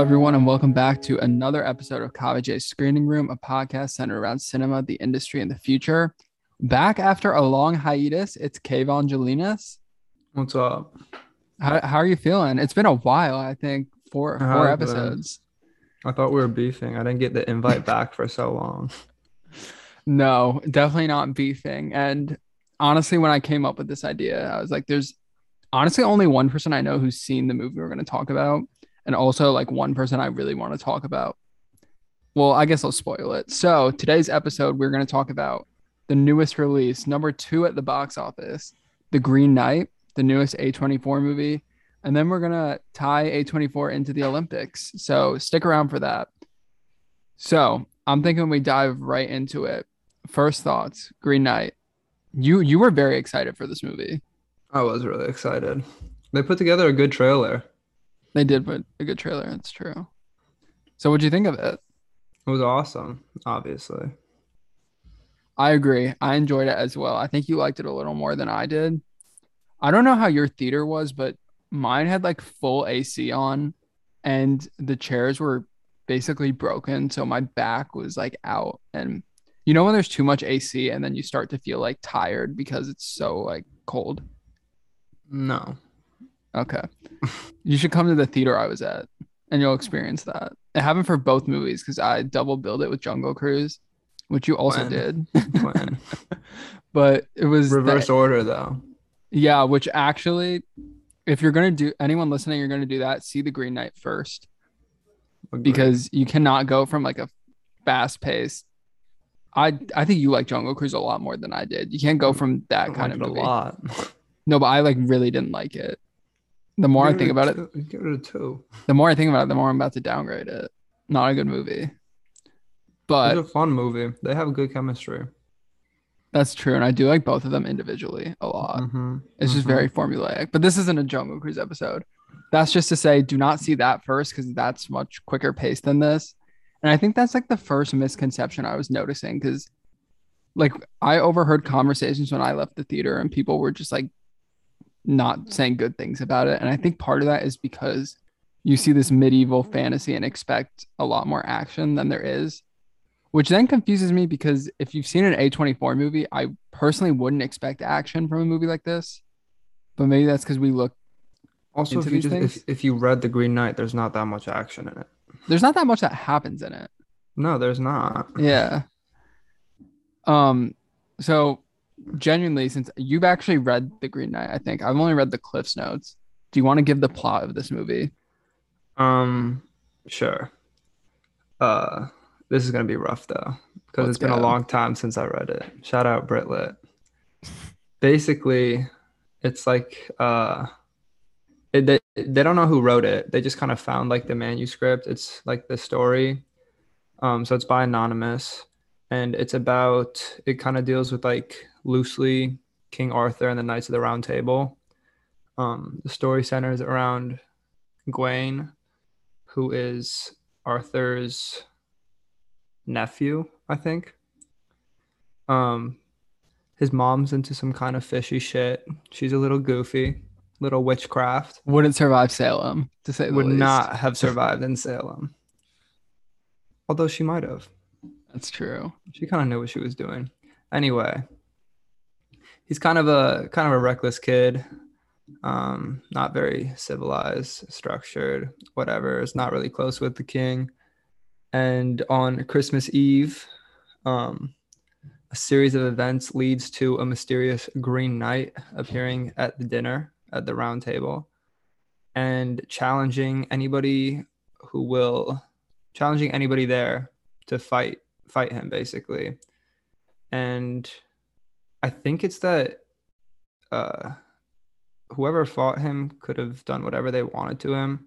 everyone, and welcome back to another episode of Kava J's Screening Room, a podcast centered around cinema, the industry, and the future. Back after a long hiatus, it's Kayvon Jelinas. What's up? How, how are you feeling? It's been a while, I think, four, four I've episodes. I thought we were beefing. I didn't get the invite back for so long. No, definitely not beefing. And honestly, when I came up with this idea, I was like, there's honestly only one person I know who's seen the movie we're going to talk about. And also, like, one person I really want to talk about. Well, I guess I'll spoil it. So, today's episode, we're going to talk about the newest release, number two at the box office, The Green Knight, the newest A24 movie. And then we're going to tie A24 into the Olympics. So, stick around for that. So, I'm thinking we dive right into it. First thoughts, Green Knight. You you were very excited for this movie. I was really excited. They put together a good trailer. They did put a good trailer. It's true. So, what'd you think of it? It was awesome, obviously. I agree. I enjoyed it as well. I think you liked it a little more than I did. I don't know how your theater was, but mine had like full AC on and the chairs were basically broken. So my back was like out. And you know, when there's too much AC and then you start to feel like tired because it's so like cold. No. Okay. you should come to the theater I was at and you'll experience that. It happened for both movies because I double billed it with Jungle Cruise, which you also When? did. When? but it was Reverse order though. yeah, which actually, if you're gonna do anyone listening, you're gonna do that. See the Green Knight first Agreed. because you cannot go from like a fast pace. I I think you like Jungle Cruise a lot more than I did. You can't go from that kind of movie. a lot. No, but I like really didn't like it. The more I think about it, two- Give it a two. the more I think about it, the more I'm about to downgrade it. Not a good movie. but It's a fun movie. They have good chemistry. that's true. And I do like both of them individually a lot. Mhm, It's just mhm. very formulaic. But this isn't a Jungle Cruise episode. That's just to say, do not see that first because that's much quicker pace than this. And I think that's like the first misconception I was noticing because, like, I overheard conversations when I left the theater and people were just like not saying good things about it. And I think part of that is because you see this medieval fantasy and expect a lot more action than there is, which then confuses me because if you've seen an A24 movie, I personally wouldn't expect action from a movie like this. But maybe that's because we look, Also, if you just if, if you read The Green Knight, there's not that much action in it. there's not that much that happens in it. No, there's not. Yeah. Um, so genuinely, since you've actually read The Green Knight, I think I've only read the Cliff's Notes. Do you want to give the plot of this movie? Um, sure. Uh, this is gonna be rough though, because Let's it's been a long time since I read it. Shout out Britlit. Basically, it's like uh, it, they they don't know who wrote it. They just kind of found like the manuscript. It's like the story. Um, so it's by anonymous, and it's about it kind of deals with like loosely King Arthur and the Knights of the Round Table. Um, the story centers around Gawain, who is Arthur's nephew, I think. Um, his mom's into some kind of fishy shit. She's a little goofy, little witchcraft. Wouldn't survive Salem, to say the Would least. not have survived in Salem. Although she might have. That's true. She kind of knew what she was doing. Anyway, he's kind of a kind of a reckless kid. Um, not very civilized, structured, whatever. Is not really close with the king. And on Christmas Eve, um, a series of events leads to a mysterious Green Knight appearing at the dinner at the round table and challenging anybody who will challenging anybody there to fight fight him basically and i think it's that uh whoever fought him could have done whatever they wanted to him.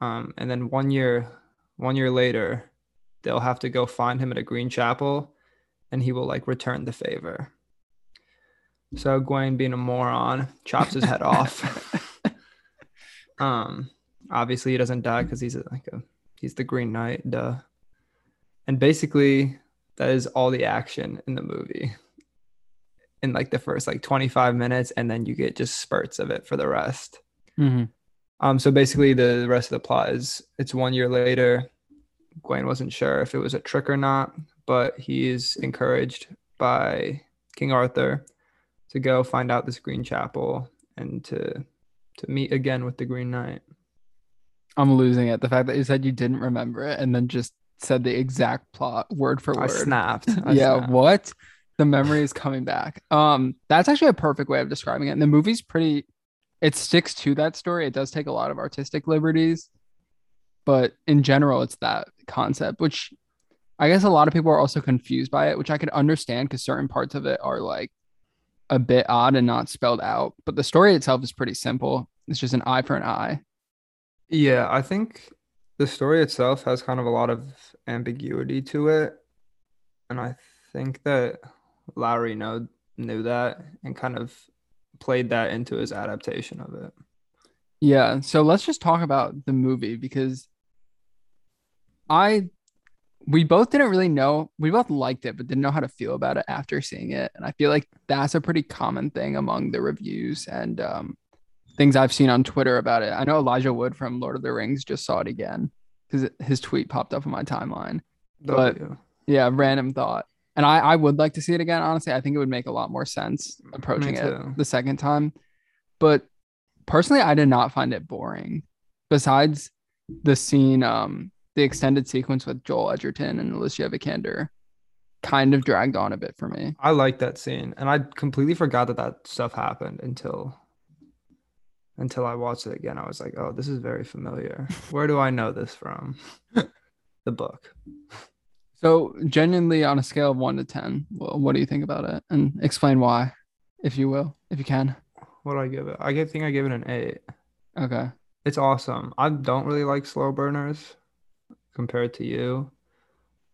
Um and then one year one year later they'll have to go find him at a green chapel and he will like return the favor. So Gawain being a moron chops his head off. Um obviously he doesn't die because he's like a he's the green knight duh. And basically that is all the action in the movie in like the first like 25 minutes and then you get just spurts of it for the rest Mhm. Um, so basically, the rest of the plot is it's one year later. Gawain wasn't sure if it was a trick or not, but he's encouraged by King Arthur to go find out this Green Chapel and to to meet again with the Green Knight. I'm losing it. The fact that you said you didn't remember it and then just said the exact plot word for word. I snapped. I yeah, snapped. what? The memory is coming back. Um, that's actually a perfect way of describing it. And the movie's pretty it sticks to that story. It does take a lot of artistic liberties, but in general, it's that concept, which I guess a lot of people are also confused by it, which I could understand because certain parts of it are like a bit odd and not spelled out. But the story itself is pretty simple. It's just an eye for an eye. Yeah, I think the story itself has kind of a lot of ambiguity to it. And I think that Lowery know, knew that and kind of played that into his adaptation of it. Yeah. So let's just talk about the movie because I, we both didn't really know, we both liked it, but didn't know how to feel about it after seeing it. And I feel like that's a pretty common thing among the reviews and um, things I've seen on Twitter about it. I know Elijah Wood from Lord of the Rings just saw it again because his tweet popped up on my timeline. But W. yeah, random thought. And I, I would like to see it again. Honestly, I think it would make a lot more sense approaching it the second time. But personally, I did not find it boring. Besides the scene, um, the extended sequence with Joel Edgerton and Alicia Vikander kind of dragged on a bit for me. I like that scene, and I completely forgot that that stuff happened until until I watched it again. I was like, "Oh, this is very familiar. Where do I know this from?" the book. So, genuinely, on a scale of one to 10, well, what do you think about it? And explain why, if you will, if you can. What do I give it? I think I gave it an eight. Okay. It's awesome. I don't really like slow burners compared to you,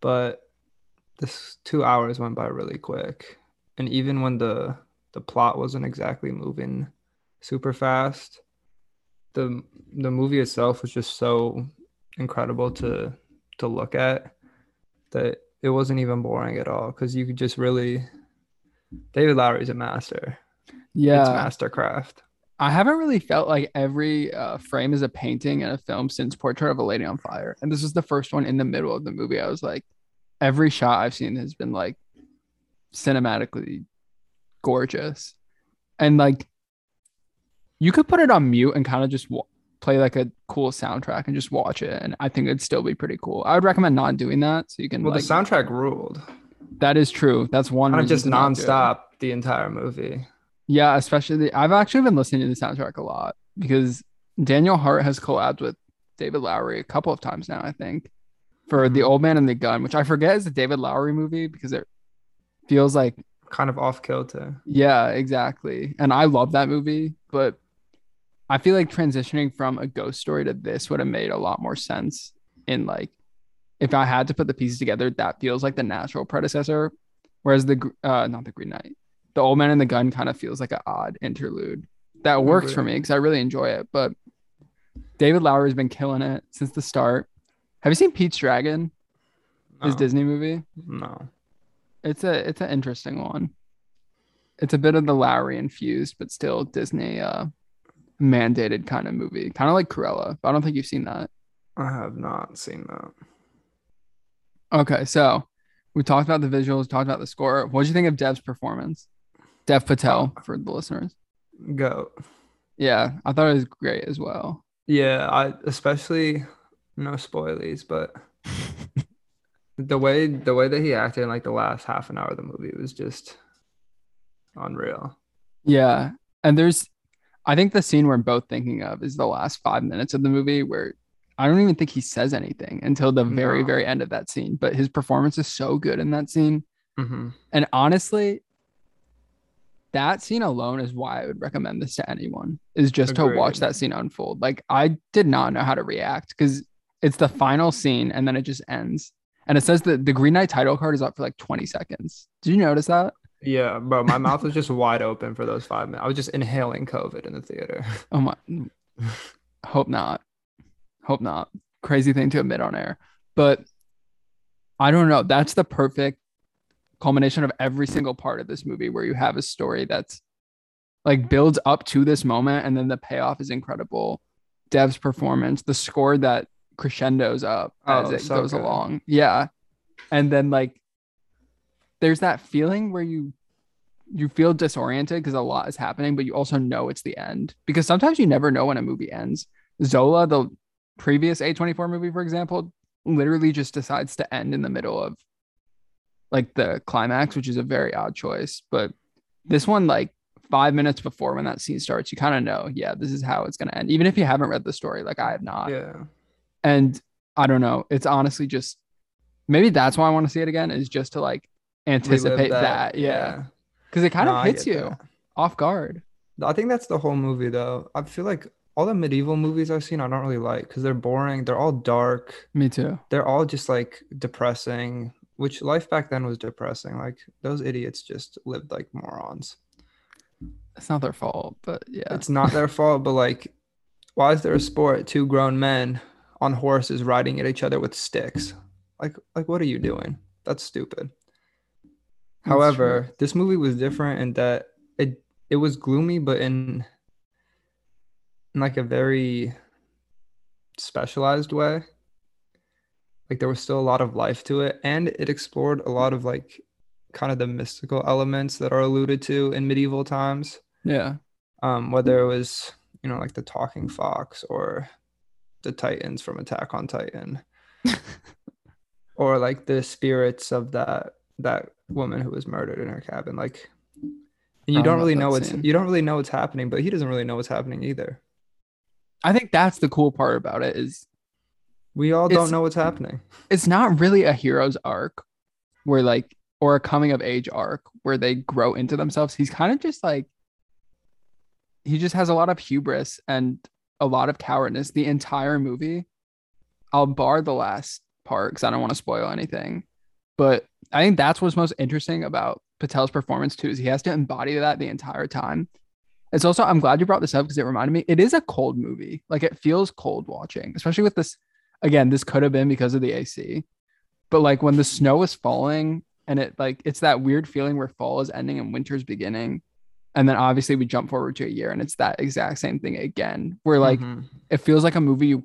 but this two hours went by really quick. And even when the the plot wasn't exactly moving super fast, the the movie itself was just so incredible to to look at that it wasn't even boring at all because you could just really David Lowery's a master. Yeah, it's mastercraft. I haven't really felt like every uh, frame is a painting in a film since Portrait of a Lady on Fire. And this is the first one in the middle of the movie. I was like, every shot I've seen has been like cinematically gorgeous. And like, you could put it on mute and kind of just play like a cool soundtrack and just watch it. And I think it'd still be pretty cool. I would recommend not doing that. So you can, Well, like, the soundtrack ruled. that is true. That's one. Of just nonstop the entire movie. Yeah, especially the, I've actually been listening to the soundtrack a lot because Daniel Hart has collabed with David Lowery a couple of times now, I think, for The Mhm. Old Man and the Gun, which I forget is a David Lowery movie because it feels like, Kind of off kilter. yeah, exactly. And I love that movie, but I feel like transitioning from a ghost story to this would have made a lot more sense in like, if I had to put the pieces together, that feels like the natural predecessor. Whereas the, uh, not the Green Knight, the Old Man and the Gun kind of feels like an odd interlude that works for me because I really enjoy it. But David Lowery's been killing it since the start. Have you seen Pete's Dragon? His Disney movie. No. It's a it's an interesting one. It's a bit of the Lowery infused, but still Disney uh mandated kind of movie, kind of like Cruella. But I don't think you've seen that. I have not seen that. Okay, so we talked about the visuals, talked about the score. What did you think of Dev's performance? Dev Patel uh, for the listeners. Go. Yeah, I thought it was great as well. Yeah, I especially no spoilies, but the way the way that he acted in like the last half an hour of the movie was just unreal. Yeah. And there's, I think the scene we're both thinking of is the last five minutes of the movie where I don't even think he says anything until the very, No. very end of that scene. But his performance is so good in that scene. hmm And honestly, that scene alone is why I would recommend this to anyone, is just to watch that scene unfold. Like, I did not know how to react because it's the final scene and then it just ends. And it says that the Green Knight title card is up for like 20 seconds. Did you notice that? Yeah, bro, my mouth was just wide open for those five minutes. I was just inhaling COVID in the theater. Oh my, hope not. Hope not. Crazy thing to admit on air. But I don't know. That's the perfect culmination of every single part of this movie where you have a story that's like builds up to this moment and then the payoff is incredible. Dev's performance, the score that crescendos up as Oh, it so goes good. along. Yeah. And then like there's that feeling where you you feel disoriented because a lot is happening, but you also know it's the end. Because sometimes you never know when a movie ends. Zola, the previous A24 movie, for example, literally just decides to end in the middle of like the climax, which is a very odd choice. But this one, like five minutes before when that scene starts, you kind of know, yeah, this is how it's gonna end. Even if you haven't read the story, like I have not. Yeah. And I don't know. It's honestly just maybe that's why I want to see it again, is just to like anticipate Relive that. Yeah. Because it kind No, of hits you that. off guard. I think that's the whole movie though. I feel like all the medieval movies I've seen I don't really like because they're boring. They're all dark. Me too. They're all just like depressing, which life back then was depressing. Like those idiots just lived like morons. It's not their fault, but yeah. It's not their fault, but like why is there a sport two grown men on horses riding at each other with sticks? Like like what are you doing? That's stupid. However, this movie was different in that it it was gloomy, but in in like a very specialized way. Like there was still a lot of life to it, and it explored a lot of like kind of the mystical elements that are alluded to in medieval times. Yeah. Um, whether it was you know like the talking fox or the Titans from Attack on Titan, or like the spirits of that that woman who was murdered in her cabin. Like, and you don't really know what's scene. you don't really know what's happening, but he doesn't really know what's happening either. I think that's the cool part about it is We all don't know what's happening. it's not really a hero's arc where like or a coming of age arc where they grow into themselves. He's kind of just like he just has a lot of hubris and a lot of cowardness the entire movie. I'll bar the last part because I don't want to spoil anything. But I think that's what's most interesting about Patel's performance too, is he has to embody that the entire time. It's also I'm glad you brought this up because it reminded me it is a cold movie. Like it feels cold watching, especially with this again, this could have been because of the AC. But like when the snow was falling and it like it's that weird feeling where fall is ending and winter's beginning. And then obviously we jump forward to a year and it's that exact same thing again. Where like Mhm. it feels like a movie you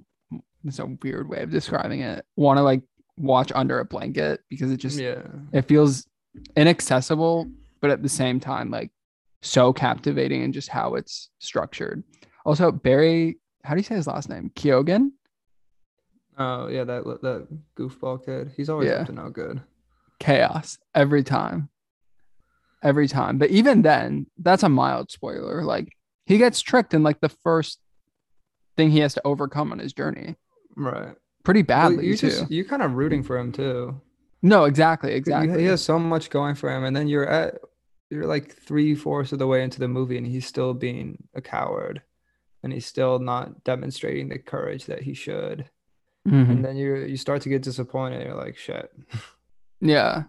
it's a weird way of describing it. Want to like watch under a blanket because it just yeah, it feels inaccessible, but at the same time, like so captivating and just how it's structured. Also, Barry, how do you say his last name? Keoghan? oh yeah, that that goofball kid. He's always Yeah. up to no good. Chaos every time. Every time. But even then, that's a mild spoiler. Like he gets tricked in like the first thing he has to overcome on his journey. Right. Pretty Well, badly, you too. just you're kind of rooting for him too. no, exactly, exactly. He has so much going for him, and then you're at you're like three fourths of the way into the movie, and he's still being a coward, and he's still not demonstrating the courage that he should. Mhm. And then you you start to get disappointed. You're like, shit. Yeah.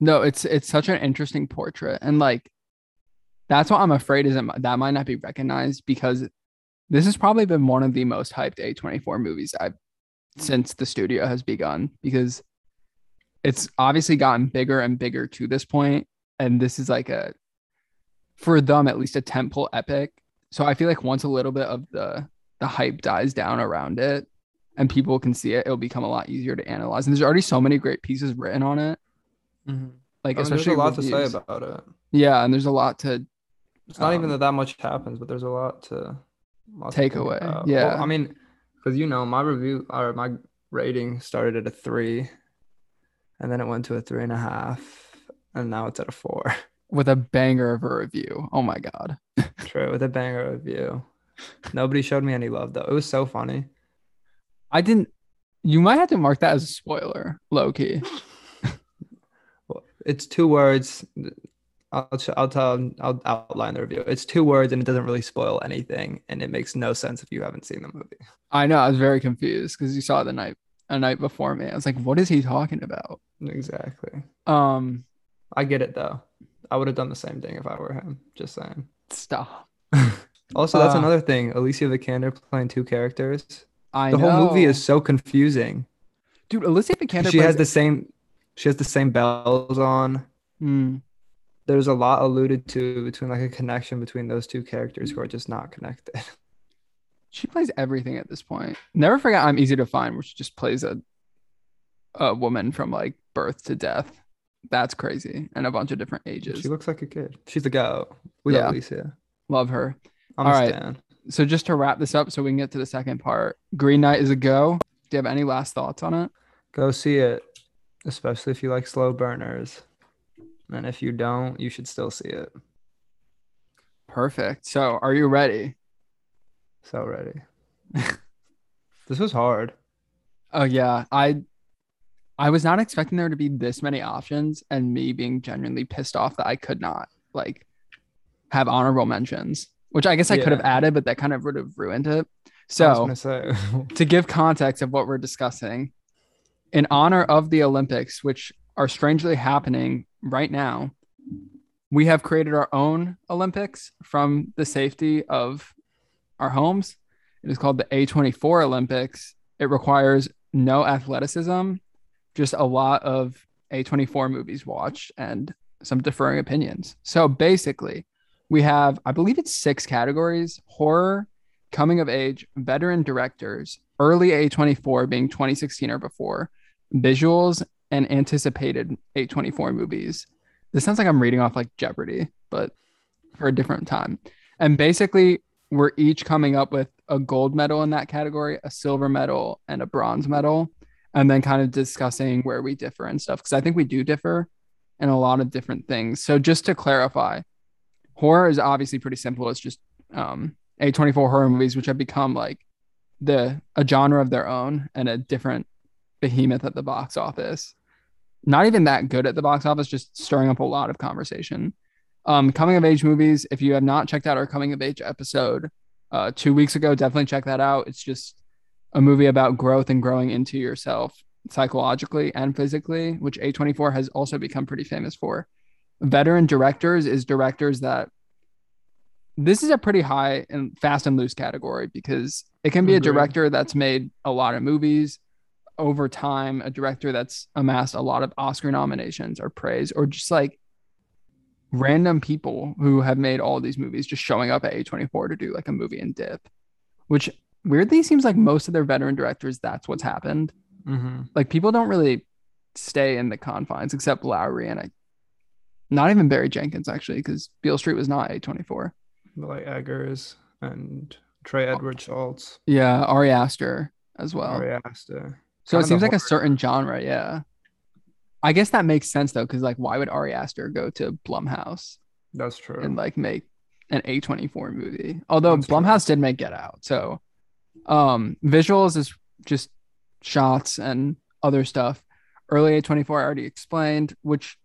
No, it's it's such an interesting portrait, and like that's what I'm afraid is that might not be recognized because this has probably been one of the most hyped A24 movies I've since the studio has begun because it's obviously gotten bigger and bigger to this point, and this is like a for them at least a temple epic. So I feel like once a little bit of the the hype dies down around it and people can see it, it'll become a lot easier to analyze. And there's already so many great pieces written on it. Like I mean, there's especially a lot to say about it. Yeah, and there's a lot to It's not even Um, that that much happens, but there's a lot to Take away, about. yeah. Well, I mean, because you know, my review or my rating started at a three, and then it went to a three and a half, and now it's at a four. with a banger of a review. Oh my god. True, with a banger of review. Nobody showed me any love though. It was so funny. I didn't you might have to mark that as a spoiler, low key. Well, It's two words. I'll ch- I'll tell I'll outline the review. It's two words and it doesn't really spoil anything, and it makes no sense if you haven't seen the movie. I know I was very confused because you saw it the night a night before me. I was like, what is he talking about? Exactly. Um I get it though. I would have done the same thing if I were him. Just saying. stop. Also, that's Uh, another thing. Alicia Vikander playing two characters. I know The know. whole movie is so confusing. dude, Alicia Vikander she has the same. She has the same bells on. Hmm. There's a lot alluded to between like a connection between those two characters who are just not connected. She plays everything at this point. Never forget I'm easy to find, where she just plays a a woman from like birth to death. That's crazy. And a bunch of different ages. She looks like a kid. She's a goat. We Yeah. love Alicia. Love her. I'm All right. stan. So just to wrap this up so we can get to the second part. Green Knight is a go. Do you have any last thoughts on it? Go see it, especially if you like slow burners. And if you don't, you should still see it. Perfect. So are you ready? So ready. this was hard. Oh yeah. I I was not expecting there to be this many options and me being genuinely pissed off that I could not like have honorable mentions, which I guess I could have added, but that kind of would have ruined it. So to give context of what we're discussing, in honor of the Olympics, which are strangely happening right now, we have created our own Olympics from the safety of our homes. It is called the A24 Olympics. It requires no athleticism, just a lot of A24 movies watched and some differing opinions. So basically, we have, I believe it's six categories horror, coming of age, veteran directors, early A24 being 2016 or before, visuals, and anticipated A24 movies. This sounds like I'm reading off like Jeopardy, but for a different time. And basically, we're each coming up with a gold medal in that category, a silver medal, and a bronze medal, and then kind of discussing where we differ and stuff. Because I think we do differ in a lot of different things. So just to clarify, horror is obviously pretty simple. It's just um, A24 horror movies, which have become like the a genre of their own and a different behemoth at the box office. Not even that good at the box office, just stirring up a lot of conversation. Um, coming of age movies. If you have not checked out our coming of age episode uh, two weeks ago, definitely check that out. It's just a movie about growth and growing into yourself psychologically and physically, which A24 has also become pretty famous for. Veteran directors is directors that this is a pretty high and fast and loose category because it can be a director that's made a lot of movies over time, a director that's amassed a lot of Oscar nominations or praise, or just like random people who have made all these movies just showing up at A24 to do like a movie and dip, which weirdly seems like most of their veteran directors, that's what's happened. hmm Like people don't really stay in the confines except Lowery and I, not even Barry Jenkins actually, because Beale Street was not A24. like Eggers and Trey Edward Shults, Yeah, Ari Aster as well. Ari Aster. So it seems like a certain genre, yeah. I guess that makes sense though, because like, why would Ari Aster go to Blumhouse That's true. and like make an A24 movie? Although That's true. Blumhouse did make Get Out, so um, visuals is just shots and other stuff. Early A24 I already explained, which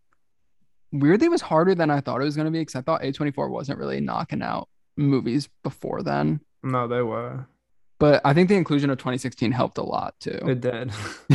weirdly was harder than I thought it was going to be because I thought A24 wasn't really knocking out movies before then. no, they were. But I think the inclusion of 2016 helped a lot too. It did.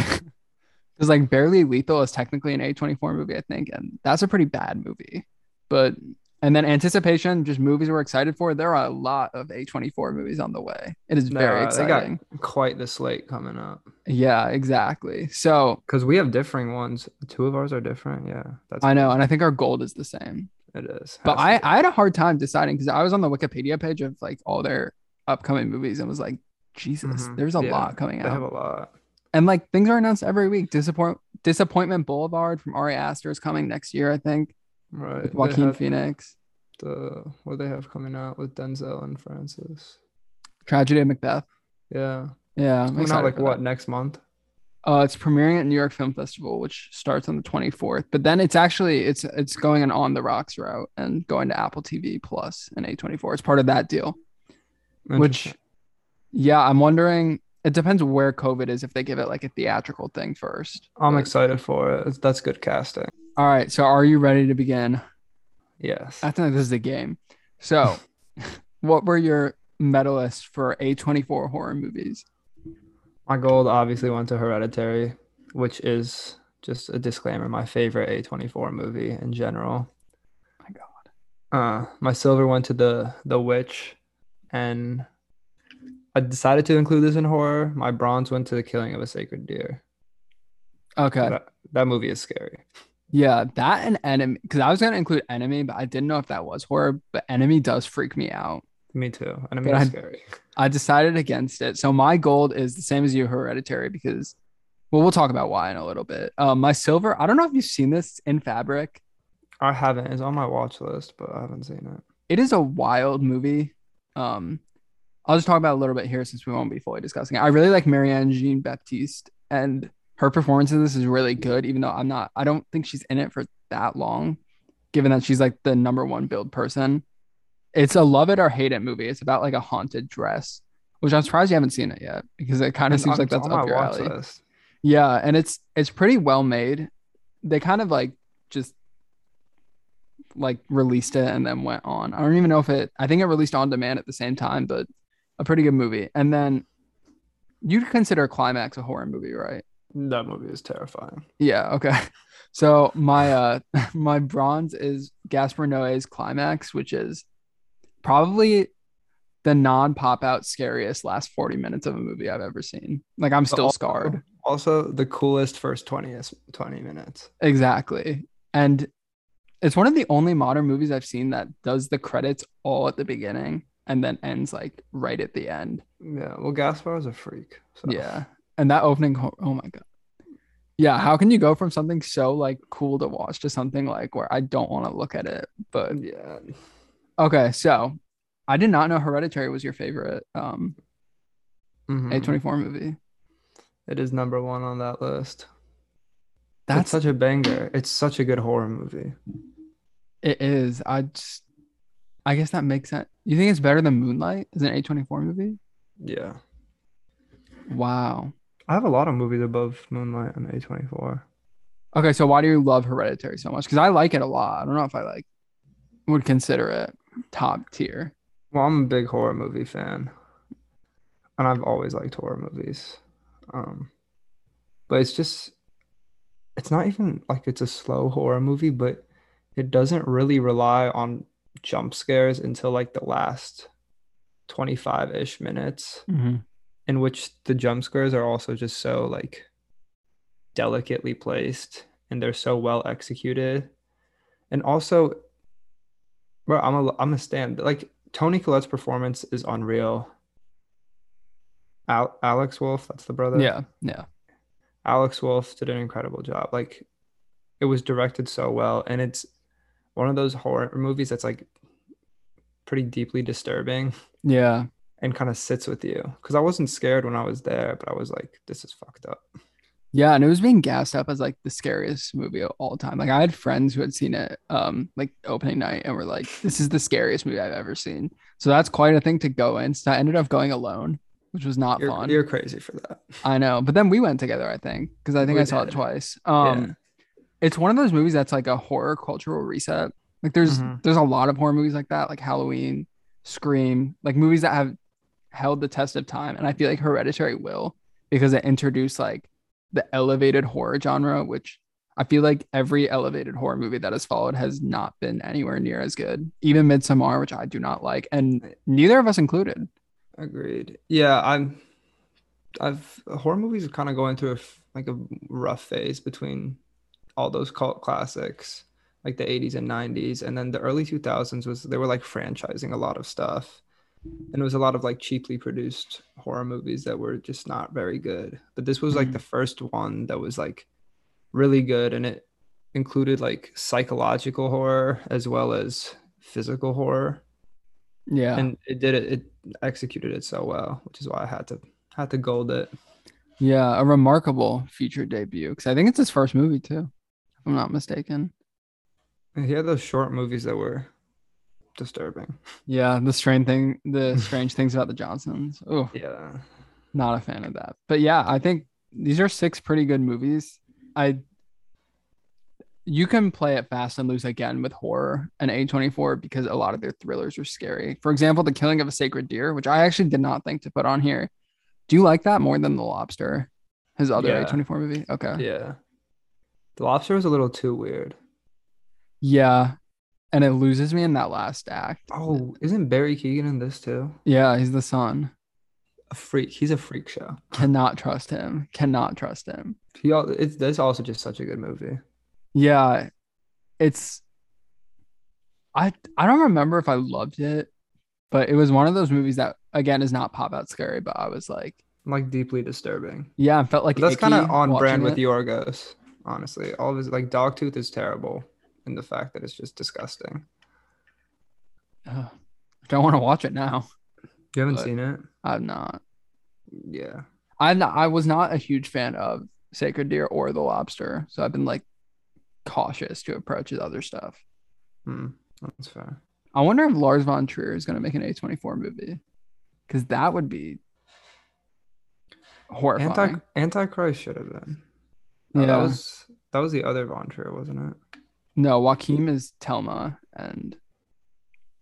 Because like Barely Lethal is technically an A24 movie, I think, and that's a pretty bad movie. But and then Anticipation, just movies we're excited for. There are a lot of A24 movies on the way. It is very Nah, they got exciting. quite the slate coming up Yeah, exactly. So because we have differing ones. Two of ours are different. Yeah, that's I know, and I think our gold is the same. it is. But Has to I, be. I had a hard time deciding because I was on the Wikipedia page of like all their upcoming movies and was like, Jesus, Mhm. there's a Yeah, lot coming out. they have a lot. And like things are announced every week. Disappoint Disappointment Boulevard from Ari Aster is coming next year, I think, Right. with Joaquin Phoenix. The what they have coming out with Denzel and Frances. Tragedy of Macbeth. Yeah. Yeah, Coming out like what that. next month? Uh, it's premiering at New York Film Festival, which starts on the 24th. But then it's actually it's it's going an on the rocks route and going to Apple TV Plus and A24. It's part of that deal. Which. Yeah, I'm wondering. It depends where COVID is if they give it like a theatrical thing first. I'm But- excited for it. That's good casting. All right, so are you ready to begin? Yes. I think this is a game. So, what were your medalists for A24 horror movies? My gold obviously went to Hereditary, which is just a disclaimer, my favorite A24 movie in general. My God. Uh, my silver went to the The Witch, and I decided to include this in horror. My bronze went to The Killing of a Sacred Deer. Okay. That, that movie is scary. Yeah, that and Enemy, because I was gonna include Enemy, but I didn't know if that was horror. But Enemy does freak me out. Me too. I But mean, I- scary. I decided against it. So my gold is the same as you, Hereditary, because well, we'll talk about why in a little bit. Um, my silver, I don't know if you've seen this in Fabric. I haven't. It's on my watch list, but I haven't seen it. It is a wild movie. Um, I'll just talk about it a little bit here since we won't be fully discussing it. I really like Marianne Jean Baptiste, and her performance in this is really good, even though I'm not, I don't think she's in it for that long, given that she's like the number one build person. It's a love it or hate it movie. It's about like a haunted dress, which I'm surprised you haven't seen it yet because it kind of seems on- like that's up your alley. list. Yeah, and it's it's pretty well made. They kind of like just like released it and then went on. I don't even know if it I think it released on demand at the same time, but a pretty good movie. And then you'd consider Climax a horror movie, right? That movie is terrifying. Yeah, okay. So my uh my bronze is Gaspar Noé's Climax, which is probably the non-pop out scariest last 40 minutes of a movie I've ever seen. Like I'm still Also- scarred. Also, the coolest first 20, 20 minutes. Exactly. And it's one of the only modern movies I've seen that does the credits all at the beginning and then ends like right at the end. Yeah. Well, Gaspar is a freak. So. Yeah. And that opening, oh my God. Yeah. How can you go from something so like cool to watch to something like where I don't want to look at it? But Yeah. okay. So I did not know Hereditary was your favorite um Mhm. A24 movie. It is number one on that list. That's That's such a banger. It's such a good horror movie. it is. I just, I guess that makes sense. You think it's better than Moonlight? Is an A24 movie? Yeah. Wow. I have a lot of movies above Moonlight and A24. Okay, so why do you love Hereditary so much? Because I like it a lot. I don't know if I like would consider it top tier. Well, I'm a big horror movie fan. And I've always liked horror movies. Um, but it's just, it's not even like it's a slow horror movie, but it doesn't really rely on jump scares until like the last 25 ish minutes. Mm-hmm. in which the jump scares are also just so like delicately placed and they're so well executed. And also, bro, I'm a I'm a stand. Like Toni Collette's performance is unreal. Al- Alex Wolff, that's the brother. Yeah, yeah, Alex Wolff did an incredible job. Like it was directed so well, and it's one of those horror movies that's like pretty deeply disturbing yeah. and kind of sits with you. Because I wasn't scared when I was there, but I was like, this is fucked up. Yeah, and it was being gassed up as like the scariest movie of all time. Like I had friends who had seen it um like opening night and were like, "This is the scariest movie I've ever seen." So that's quite a thing to go in. So I ended up going alone, which was not You're, fun. you're crazy for that. I know, but then we went together. I think because I think We I saw it twice. Um, it's one of those movies that's like a horror cultural reset. Like there's Mhm. there's a lot of horror movies like that, like Halloween, Scream, like movies that have held the test of time, and I feel like Hereditary will because it introduced like the elevated horror genre, which I feel like every elevated horror movie that has followed has not been anywhere near as good. Even Midsommar, which I do not like, and neither of us included. Agreed. Yeah, I'm. I've horror movies are kind of going through a like a rough phase between all those cult classics, like the 80s and 90s, and then the early 2000s was they were like franchising a lot of stuff, and it was a lot of like cheaply produced horror movies that were just not very good. But this was like Mhm. the first one that was like really good, and it included like psychological horror as well as physical horror Yeah. and it did it it executed it so well which is why i had to had to gold it Yeah, a remarkable feature debut because I think it's his first movie too, I'm not mistaken. he had those short movies that were disturbing Yeah, the strange thing, the strange things about the Johnsons. Oh, yeah not a fan of that. But yeah, I think these are six pretty good movies. I you can play it fast and loose again with horror and A24 because a lot of their thrillers are scary. For example, The Killing of a Sacred Deer, which I actually did not think to put on here. Do you like that more than The Lobster? His other Yeah. A24 movie? Okay. yeah the lobster was a little too weird Yeah. And it loses me in that last act. oh isn't barry keoghan in this too Yeah, he's the son. a freak he's a freak show Cannot trust him. Cannot trust him. he it's that's also just such a good movie Yeah. It's I I don't remember if I loved it, But it was one of those movies that again is not pop out scary, but I was like, like deeply disturbing. yeah, I felt like that's kind of on brand with it. Yorgos, honestly. All of his like Dogtooth is terrible in the fact that it's just disgusting. Ugh. don't want to watch it now. You haven't seen it? I've not. Yeah. I'm not, I was not a huge fan of Sacred Deer or The Lobster, so I've been like cautious to approach his other stuff. Hmm. That's fair. I wonder if Lars von Trier is going to make an A24 movie, because that would be horrifying. Anti Antichrist should have been. No, yeah. That was that was the other Von Trier, wasn't it? No, Joaquin is Telma and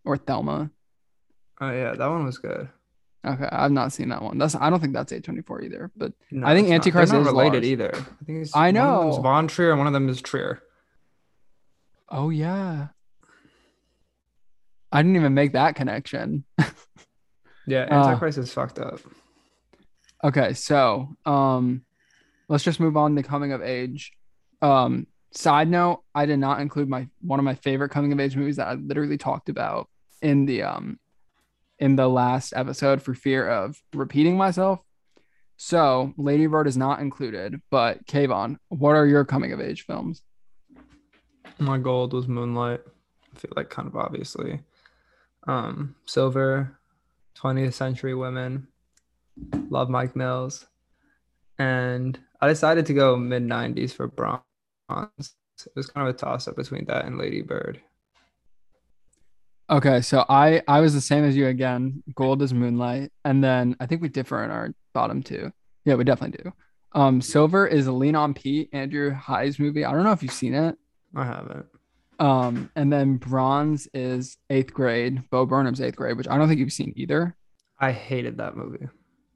or Thelma. Oh yeah, that one was good. Okay, I've not seen that one. That's I don't think that's A24 either. But No, I think. Antichrist not is related either. I think it's I One of know. Von Trier and one of them is Trier. oh yeah, I didn't even make that connection. Yeah, Ah. Antichrist is fucked up. Okay, so um, let's just move on to coming of age. Um, side note: I did not include my one of my favorite coming of age movies that I literally talked about in the um in the last episode for fear of repeating myself. So Lady Bird is not included, but Kayvon, what are your coming of age films? My gold was Moonlight. I feel like kind of obviously. Um, Silver, 20th Century Women, love Mike Mills, and I decided to go mid 90s for Bronze. It was kind of a toss up between that and Lady Bird. Okay, so I I was the same as you again. Gold is Moonlight, and then I think we differ in our bottom two. Yeah, we definitely do. Um, Silver is Lean on Pete, Andrew Haigh's movie. I don't know if you've seen it. I haven't. Um, and then Bronze is Eighth Grade, Bo Burnham's Eighth Grade, which I don't think you've seen either. I hated that movie.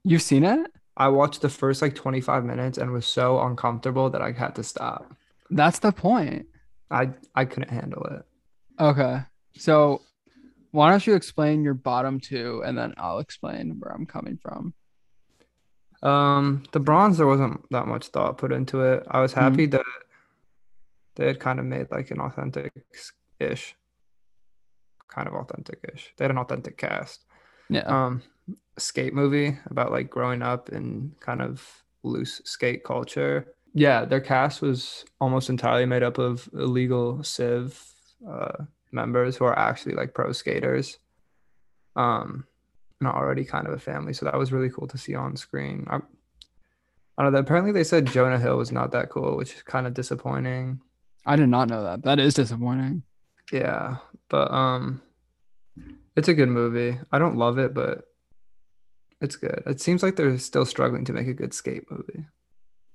You've seen it? I watched the first like 25 minutes and was so uncomfortable that I had to stop. That's the point. I I couldn't handle it. Okay, so why don't you explain your bottom two, and then I'll explain where I'm coming from. Um, the bronze there wasn't that much thought put into it. I was happy that they had kind of made like an authentic ish, kind of authentic ish. They had an authentic cast. Yeah. Um, skate movie about like growing up in kind of loose skate culture. Yeah, their cast was almost entirely made up of illegal civ uh, members who are actually like pro skaters. Um, not already kind of a family, so that was really cool to see on screen. I, I don't know. Apparently, they said Jonah Hill was not that cool, which is kind of disappointing. I did not know that. That is disappointing. Yeah, but um, it's a good movie. I don't love it, but it's good. It seems like they're still struggling to make a good skate movie.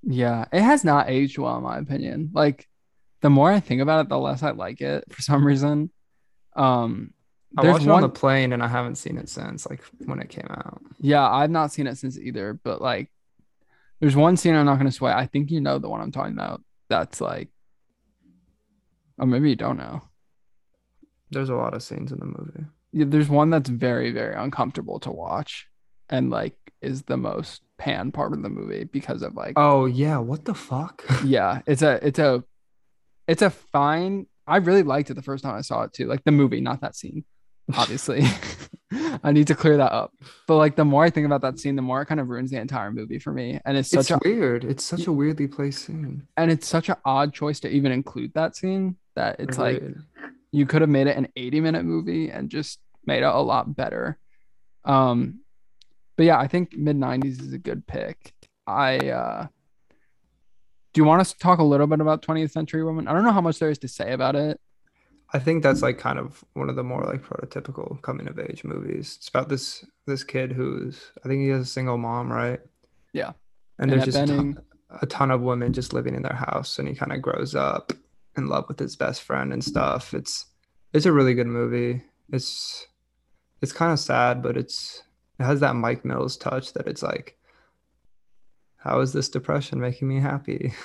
Yeah, it has not aged well, in my opinion. Like, the more I think about it, the less I like it for some reason. Um, I there's watched it one. on the plane and I haven't seen it since like when it came out. yeah, I've not seen it since either. But like, there's one scene I'm not gonna swear. I think you know the one I'm talking about. That's like, or maybe you don't know. There's a lot of scenes in the movie. Yeah, there's one that's very, very uncomfortable to watch, and like is the most pan part of the movie because of like Oh yeah, what the fuck? yeah it's a it's a it's a fine i really liked it the first time i saw it too like the movie not that scene obviously i need to clear that up but like the more i think about that scene the more it kind of ruins the entire movie for me and it's such it's a weird. It's such a weirdly placed scene. and it's such an odd choice to even include that scene that it's like Agreed. You could have made it an 80 minute movie and just made it a lot better um but yeah i think mid 90s is a good pick i uh do you want us to talk a little bit about 20th century women i don't know how much there is to say about it I think that's like kind of one of the more like prototypical coming of age movies. It's about this this kid who's I think he has a single mom, right? Yeah. And there's Annette just a ton, a ton of women just living in their house, and he kind of grows up in love with his best friend and stuff. It's it's a really good movie. It's it's kind of sad, but it's it has that Mike Mills touch that it's like, how is this depression making me happy?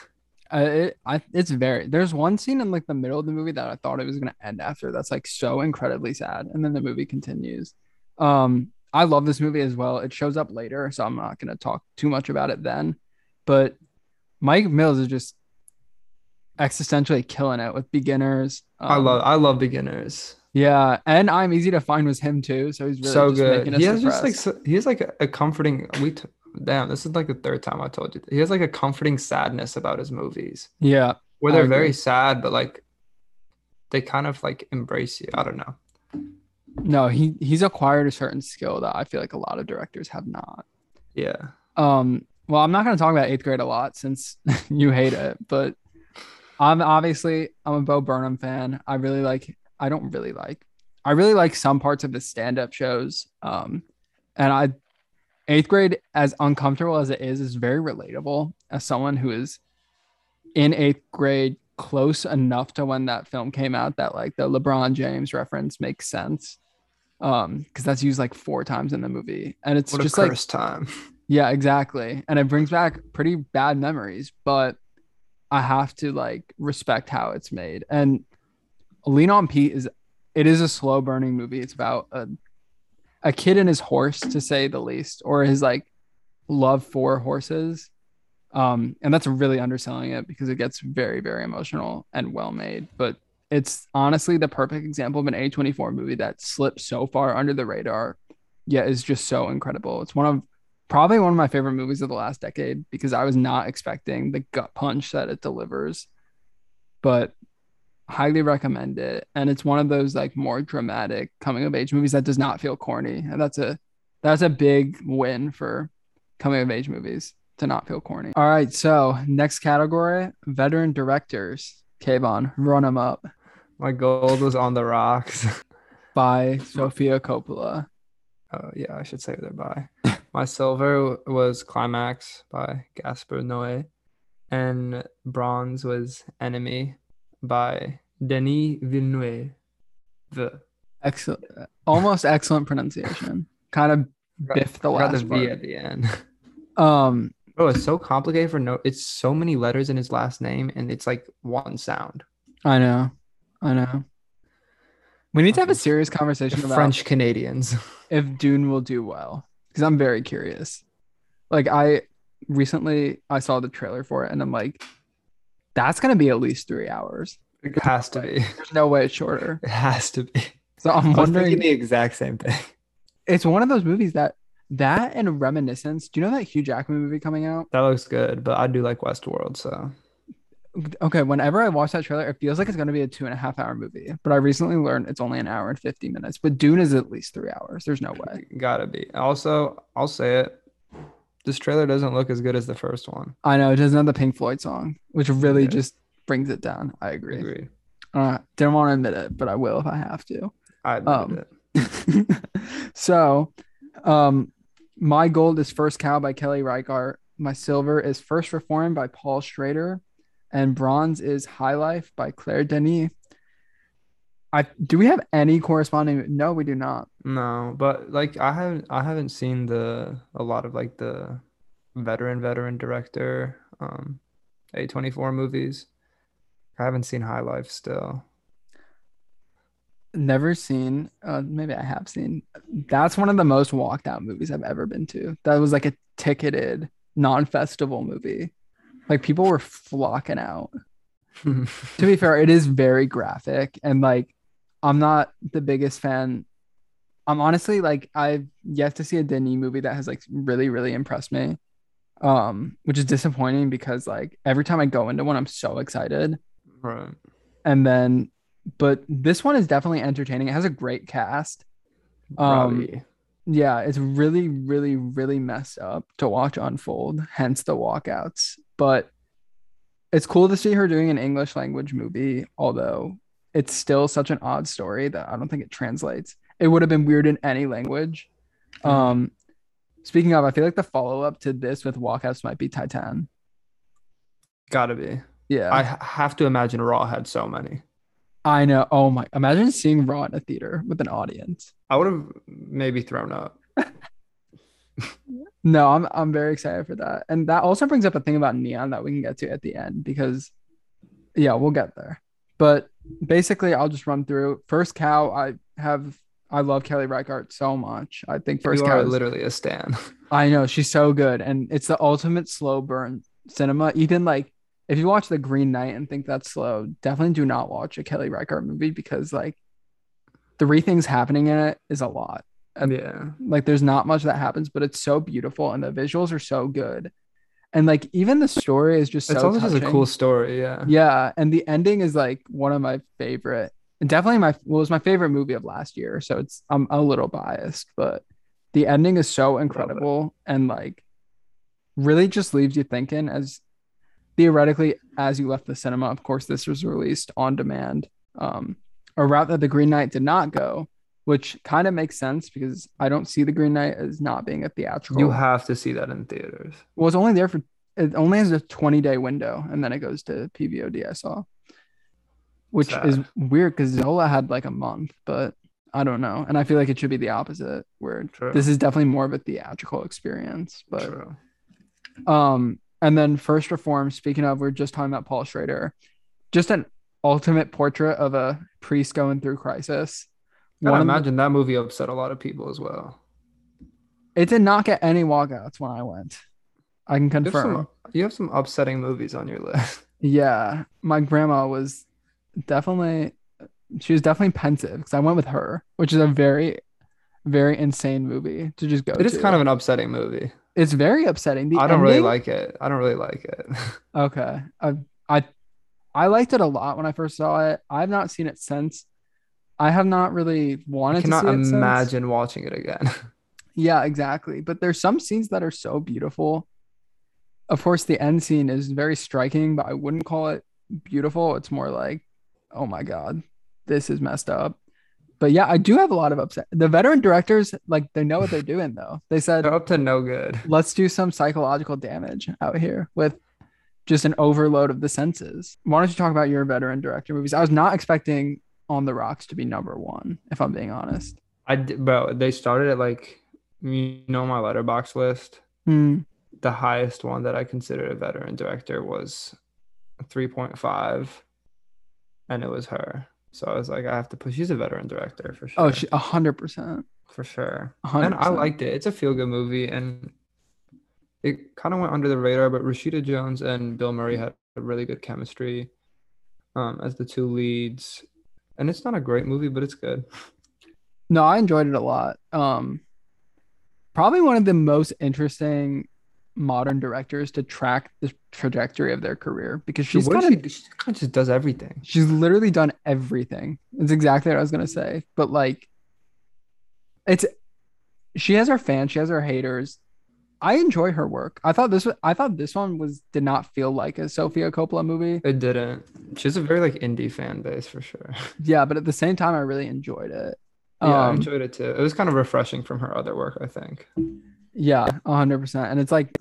Uh, it, I, it's very. There's one scene in like the middle of the movie that I thought it was gonna end after. That's like so incredibly sad, and then the movie continues. Um, I love this movie as well. It shows up later, so I'm not gonna talk too much about it then. But Mike Mills is just existentially killing it with beginners. I Um, love I love beginners. Yeah, and I'm easy to find was him too. So he's really so good. He has just like he has like a, a comforting. We t- damn. This is like the third time I told you. He has like a comforting sadness about his movies, yeah, where they're very sad, but like they kind of like embrace you. I don't know. no, he he's acquired a certain skill that I feel like a lot of directors have not. Yeah. Um, well, I'm not going to talk about eighth grade a lot since you hate it, but I'm obviously I'm a Bo Burnham fan. I really like. I don't really like. I really like some parts of the stand-up shows. Um, and I eighth grade, as uncomfortable as it is, is very relatable. As someone who is in eighth grade, close enough to when that film came out, that like the LeBron James reference makes sense. Um, because that's used like four times in the movie, and it's What just like time. yeah, exactly. And it brings back pretty bad memories, but I have to like respect how it's made. And Lean on Pete is it is a slow burning movie. It's about a a kid and his horse to say the least, or his like love for horses. Um, and that's really underselling it because it gets very, very emotional and well made. But it's honestly the perfect example of an A24 movie that slips so far under the radar, yet is just so incredible. It's one of probably one of my favorite movies of the last decade because I was not expecting the gut punch that it delivers. But highly recommend it. And it's one of those like more dramatic coming of age movies that does not feel corny. And that's a that's a big win for coming of age movies to not feel corny. All right, so next category, veteran directors. Kayvon, run them up My gold was on the rocks. by Sofia Coppola. Oh yeah, I should say they're by. My silver was Climax by Gaspar Noé, and bronze was Enemy by Denis Villeneuve. The Excellent, almost excellent pronunciation. Kind of biff the Got the last V part. at the end. Um, Bro, it's so complicated for no. It's so many letters in his last name, and it's like one sound. I know, I know. We need to have a serious conversation about French Canadians. if Dune will do well because I'm very curious. Like I recently I saw the trailer for it and I'm like, that's gonna be at least three hours. It has to be. There's no way it's shorter. It has to be. So I'm wondering. the exact same thing. It's one of those movies that that and Reminiscence. Do you know that Hugh Jackman movie coming out? That looks good, but I do like Westworld, so Okay, whenever I watch that trailer, it feels like it's gonna be a two and a half hour movie. But I recently learned it's only an hour and fifty minutes. But Dune is at least three hours. There's no way. gotta be. Also, I'll say it. This trailer doesn't look as good as the first one. I know it doesn't have the Pink Floyd song, which really Yeah. just brings it down. I agree. Agree. Uh, didn't want to admit it, but I will if I have to. I admit Um, it. so, um, my gold is First Cow by Kelly Reichardt. My silver is First Reformed by Paul Schrader, and bronze is High Life by Claire Denis. I do we have any corresponding? No, we do not. No, but like I haven't I haven't seen the a lot of like the veteran veteran director um A24 movies. I haven't seen High Life still. Never seen. Uh, maybe I have seen. That's one of the most walked out movies I've ever been to. That was like a ticketed non-festival movie. Like people were flocking out. to be fair, it is very graphic and like I'm not the biggest fan. I'm honestly like I've yet to see a Denis movie that has like really, really impressed me. Um, which is disappointing because like every time I go into one, I'm so excited. Right. And then but this one is definitely entertaining. It has a great cast. Um, Robbie. Yeah, it's really, really, really messed up to watch unfold, hence the walkouts. But it's cool to see her doing an English language movie, although it's still such an odd story that I don't think it translates. It would have been weird in any language. Mhm. Um, speaking of, I feel like the follow up to this with walkouts might be Titane. Gotta be. Yeah, I have to imagine Raw had so many. I know. Oh my! Imagine seeing Raw in a theater with an audience. I would have maybe thrown up. No, I'm I'm very excited for that. And that also brings up a thing about Neon that we can get to at the end because yeah, we'll get there. But basically I'll just run through. First cow, I have I love Kelly Reichardt so much. I think first you cow is, literally a stan. I know she's so good and it's the ultimate slow burn cinema. Even like if you watch The Green Knight and think that's slow, definitely do not watch a Kelly Reichardt movie because like three things happening in it is a lot. And, Yeah. Like there's not much that happens, but it's so beautiful and the visuals are so good. And like even the story is just so it's also just a cool story. Yeah. Yeah, and the ending is like one of my favorite. and Definitely my well, it was my favorite movie of last year, so it's I'm a little biased, but the ending is so incredible and like really just leaves you thinking as theoretically as you left the cinema. Of course, this was released on demand. Um, a route that the Green Knight did not go, which kind of makes sense because I don't see the Green Knight as not being a theatrical. You have to see that in theaters. Well, it's only there for it only has a 20 day window and then it goes to PVOD, I saw. Which is weird because Zola had like a month, but I don't know. And I feel like it should be the opposite, where True. this is definitely more of a theatrical experience. But True. um, and then First Reform, speaking of, we're just talking about Paul Schrader, just an ultimate portrait of a priest going through crisis. And I of the- imagine that movie upset a lot of people as well. it did not get any walkouts when I went. I can You have, confirm. some, you have some upsetting movies on your list. Yeah, my grandma was definitely she was definitely pensive because I went with her, which is a very, very insane movie to just go. It is to. kind of an upsetting movie. It's very upsetting. The I don't really like it. I don't really like it. Okay, I, I, I liked it a lot when I first saw it. I've not seen it since. I have not really I wanted cannot to see it since. imagine watching it again. Yeah, exactly. But there's some scenes that are so beautiful. Of course, the end scene is very striking, but I wouldn't call it beautiful. It's more like, oh my God, this is messed up. But yeah, I do have a lot of upset. The veteran directors, like, they know what they're doing, though. They said, They're up to no good. let's do some psychological damage out here with just an overload of the senses. Why don't you talk about your veteran director movies? I was not expecting On the Rocks to be number one, if I'm being honest. I did, bro. They started at like, you know, my Letterboxd list. Hmm. The highest one that I considered a veteran director was 3.5, and it was her. So I was like, I have to push. She's a veteran director for sure. Oh, she- a hundred percent. for sure. a hundred And I liked it. It's a feel good movie, and it kind of went under the radar. But Rashida Jones and Bill Murray had a really good chemistry um, as the two leads. And it's not a great movie, but it's good. No, I enjoyed it a lot. Um, probably one of the most interesting modern directors to track the trajectory of their career because she's kind of she, she kind of just does everything. she's literally done everything. It's exactly what I was gonna say. But like, it's she has her fans, she has her haters. I enjoy her work. I thought this was I thought this one was did not feel like a Sofia Coppola movie. It didn't. She has a very like indie fan base for sure. Yeah, but at the same time, I really enjoyed it. Yeah, I Um, enjoyed it too. It was kind of refreshing from her other work, I think. Yeah, a hundred percent. And it's like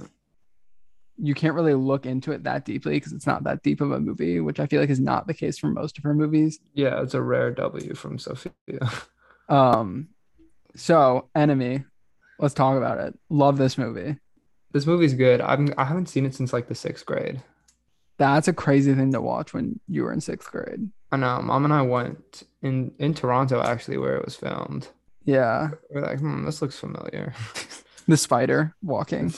you can't really look into it that deeply because it's not that deep of a movie, which I feel like is not the case for most of her movies. Yeah, it's a rare W from Sofia. Um, so Enemy, let's talk about it. Love this movie. this movie's good. I'm I haven't seen it since like the sixth grade. That's a crazy thing to watch when you were in sixth grade. I know. Mom and I went in in Toronto actually where it was filmed. Yeah, We're like, hmm, this looks familiar. the spider walking.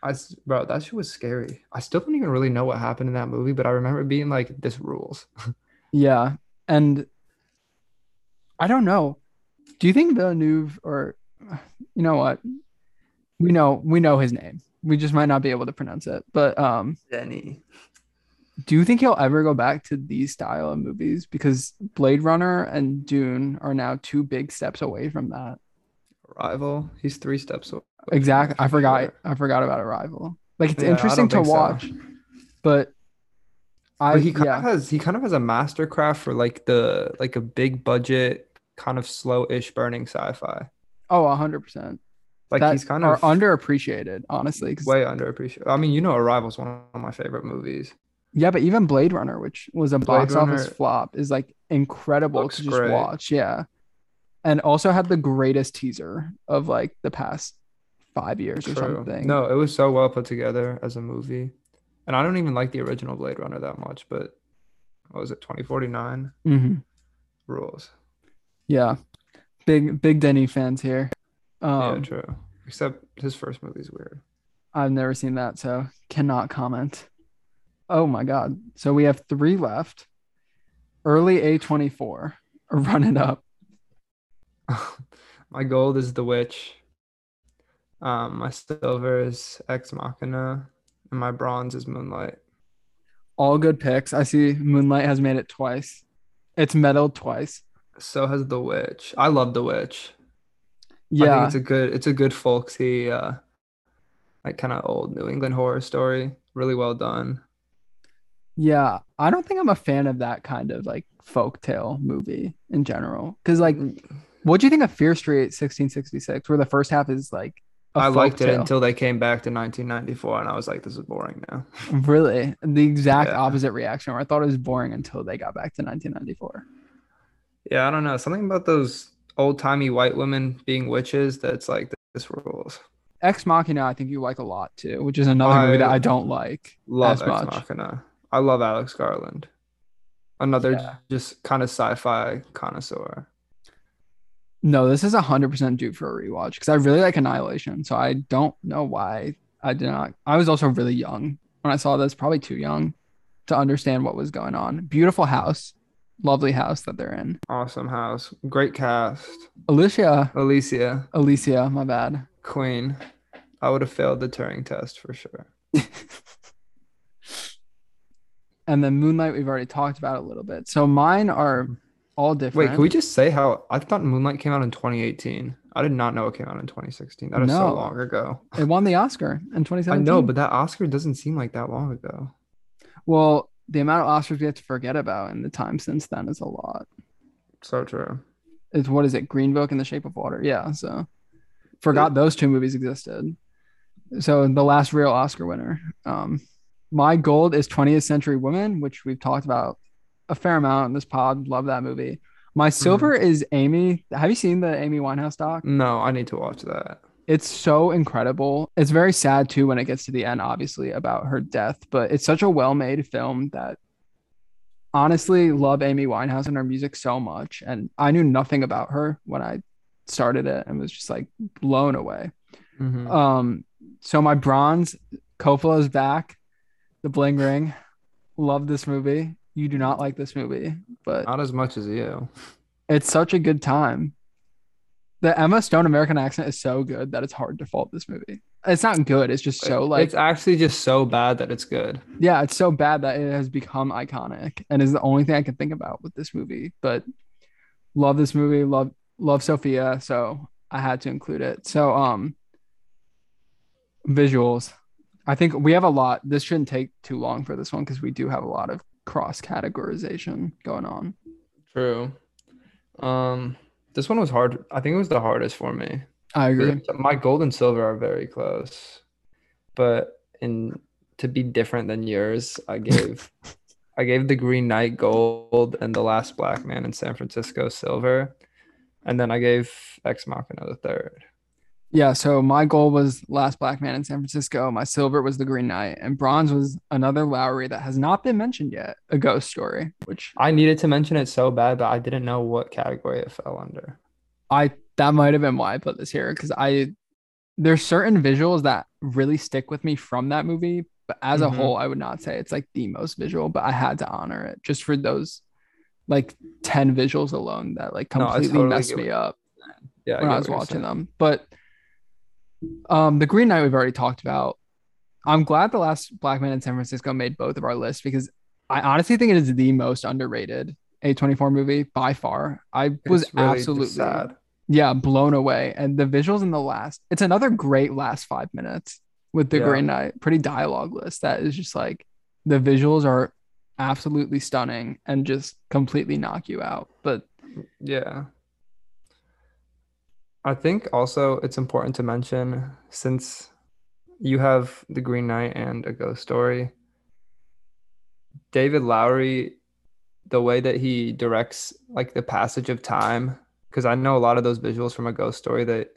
I, bro, that shit was scary. I still don't even really know what happened in that movie, but I remember being like, this rules. Yeah, and I don't know. Do you think the Villeneuve or you know what? We know we know his name. We just might not be able to pronounce it. But um, Denny. do you think he'll ever go back to these style of movies? Because Blade Runner and Dune are now two big steps away from that. Arrival. He's three steps away. Exactly. I forgot. sure. I forgot about Arrival. Like it's Yeah, interesting to don't so. watch, but I But he kind yeah of has he kind of has a mastercraft for like the like a big budget kind of slow-ish burning sci-fi. Oh a hundred percent. Like That he's kind are of underappreciated, honestly. way underappreciated. I mean, you know, Arrival's one of my favorite movies. Yeah, but even Blade Runner, which was a box office flop, is like incredible to just great. watch. Yeah. And also had the greatest teaser of like the past five years or something. No, it was so well put together as a movie. And I don't even like the original Blade Runner that much, but what was it, 2049? hmm Rules. Yeah. Big big Denny fans here. yeah, Um true. Except his first movie's weird. I've never seen that, so cannot comment. Oh my god. So we have three left. Early A24. Run it up. my gold is The Witch. Um, my silver is Ex Machina, and my bronze is Moonlight. All good picks. I see Moonlight has made it twice. It's medaled twice. So has The Witch. I love The Witch. I Yeah. think it's a good it's a good folksy uh like kind of old New England horror story. Really well done. Yeah. I don't think I'm a fan of that kind of like folktale movie in general. Cause like what do you think of Fear Street 1666, where the first half is like a I liked it folktale? until they came back to 1994 and I was like this is boring now. Really? The exact Yeah. opposite reaction where I thought it was boring until they got back to 1994. Yeah, I don't know. Something about those old-timey white women being witches that's like this rules. Ex Machina, I think you like a lot too, which is another movie that I I don't like Love as Ex much. Machina. I love Alex Garland. Another Yeah. just kind of sci-fi connoisseur. No, this is 100% due for a rewatch because I really like Annihilation. So I don't know why I did not. I was also really young when I saw this, probably too young to understand what was going on. Beautiful house, lovely house that they're in. Awesome house. Great cast. Alicia, Alicia, Alicia, my bad. Queen. I would have failed the Turing test for sure. And then Moonlight, we've already talked about a little bit. So mine are all different. Wait, can we just say how I thought Moonlight came out in 2018? I did not know it came out in 2016. That is No. so long ago. It won the Oscar in 2017. I know, but that Oscar doesn't seem like that long ago. well, the amount of Oscars we have to forget about in the time since then is a lot. So true. It's what is it? Green Book and The Shape of Water. Yeah. So forgot those two movies existed. So the last real Oscar winner. Um, my gold is 20th Century Women, which we've talked about a fair amount in this pod. Love that movie. My silver is Amy. Have you seen the Amy Winehouse doc? No, I need to watch that. It's so incredible. It's very sad too when it gets to the end, obviously, about her death, but it's such a well made film that honestly love Amy Winehouse and her music so much. And I knew nothing about her when I started it and was just like blown away. Mhm. Um, so my bronze, Coppola's back, the bling ring. Love this movie. You do not like this movie, but Not as much as you. it's such a good time. The Emma Stone American accent is so good that it's hard to fault this movie. It's not good. It's just so like it's actually just so bad that it's good. yeah, it's so bad that it has become iconic and is the only thing I can think about with this movie. But love this movie. Love love Sofia, so I had to include it. So um visuals. I think we have a lot. This shouldn't take too long for this one because we do have a lot of cross categorization going on. True. Um, this one was hard. I think it was the hardest for me. I agree. My gold and silver are very close, but in to be different than yours, I gave I gave the Green Knight gold and the Last Black Man in San Francisco silver, and then I gave Ex Machina the third. Yeah, so my goal was Last Black Man in San Francisco. My silver was The Green Knight, and bronze was another Lowery that has not been mentioned yet, A Ghost Story, which I needed to mention it so bad, but I didn't know what category it fell under. I that might have been why I put this here because I there's certain visuals that really stick with me from that movie, but as a Mhm. whole, I would not say it's like the most visual, but I had to honor it just for those like 10 visuals alone that like No, completely totally messed me up. Yeah, when I get was watching them. But um, the Green Knight we've already talked about. I'm glad the last Black Man in San Francisco made both of our lists because I honestly think it is the most underrated A24 movie by far. I was really absolutely sad. yeah blown away, and the visuals in the last. It's another great last five minutes with the Yeah. Green Knight. Pretty dialogue dialogueless. That is just like the visuals are absolutely stunning and just completely knock you out. But Yeah. I think also it's important to mention since you have The Green Knight and A Ghost Story, David Lowery, the way that he directs like the passage of time, because I know a lot of those visuals from A Ghost Story that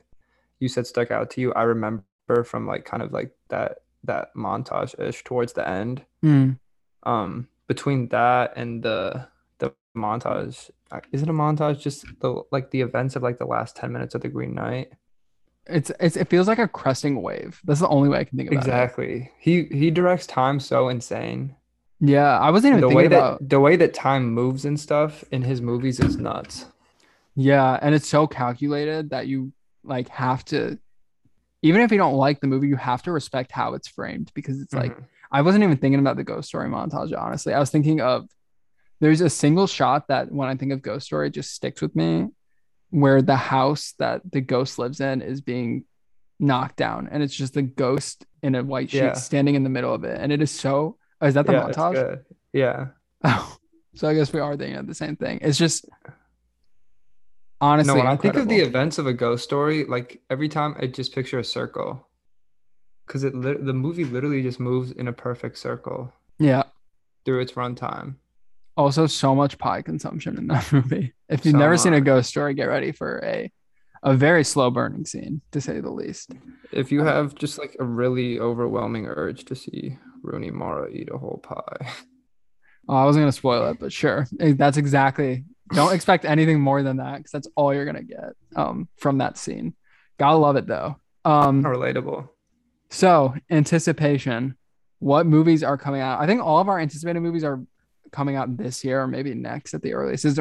you said stuck out to you, I remember from like kind of like that that montage ish towards the end. Mm, um between that and the montage uh, is it a montage just the like the events of like the last 10 minutes of the green knight it's, it's it feels like a cresting wave. That's the only way I can think about it. exactly he he directs time so insane Yeah, I wasn't even the thinking way about. that the way that time moves and stuff in his movies is nuts Yeah, and it's so calculated that you like have to even if you don't like the movie, you have to respect how it's framed because it's like Mhm. I wasn't even thinking about the ghost story montage, honestly. I was thinking of there's a single shot that when I think of ghost story, just sticks with me where the house that the ghost lives in is being knocked down and it's just the ghost in a white sheet Yeah. standing in the middle of it. And it is so oh, is that the yeah, montage? Yeah. Oh, so I guess we are thinking of the same thing. It's just honestly no, when I think of the events of a ghost story, like every time I just picture a circle. Because it the movie literally just moves in a perfect circle yeah. through its runtime. Also, so much pie consumption in that movie. If you've So never seen a ghost story, get ready for a a very slow burning scene, to say the least. If you Uh, have just like a really overwhelming urge to see Rooney Mara eat a whole pie. Oh, I wasn't gonna spoil it, but sure, Eh, that's exactly. Don't expect anything more than that because that's all you're gonna get um, from that scene. Gotta love it though. Um, Relatable. so anticipation. What movies are coming out? I think all of our anticipated movies are coming out this year or maybe next at the earliest. Is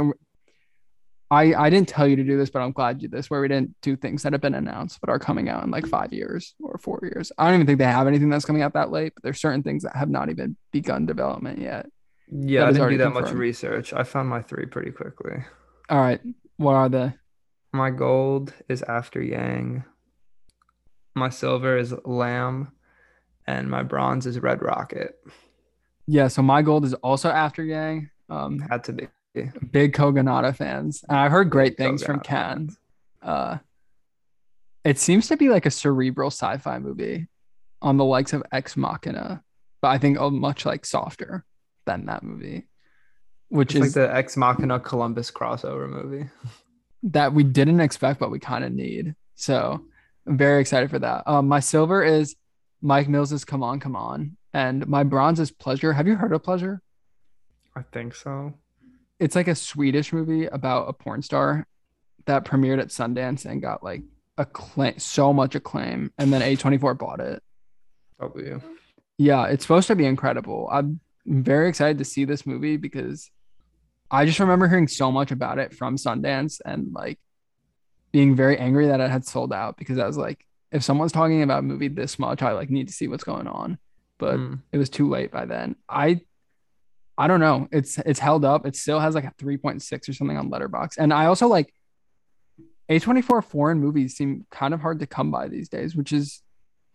I I didn't tell you to do this, but I'm glad you did this. Where we didn't do things that have been announced but are coming out in like five years or four years. I don't even think they have anything that's coming out that late. But there's certain things that have not even begun development yet. Yeah, That I didn't do that much research. I found my three pretty quickly. All right, what are they? My gold is After Yang. My silver is Lamb. And my bronze is Red Rocket. Yeah, so my gold is also After Yang. Um, Had to be. big Kogonada fans, and I've heard great things from Kogonada Cannes. Uh, it seems to be like a cerebral sci-fi movie on the likes of Ex Machina, but I think oh, much like softer than that movie, which It's like is the Ex Machina Columbus crossover movie. that we didn't expect, but we kind of need. So I'm very excited for that. Um, my silver is Mike Mills's "Come On, Come On," and my bronze is Pleasure. Have you heard of Pleasure? I think so. it's like a Swedish movie about a porn star that premiered at Sundance and got like acclaim, so much acclaim, and then A24 bought it. W. Yeah, it's supposed to be incredible. I'm very excited to see this movie because I just remember hearing so much about it from Sundance and like being very angry that it had sold out because I was like, if someone's talking about a movie this much, I like need to see what's going on. But Mm. it was too late by then. I I don't know. It's it's held up. It still has like a 3.6 or something on Letterboxd. And I also like A24 foreign movies seem kind of hard to come by these days, which is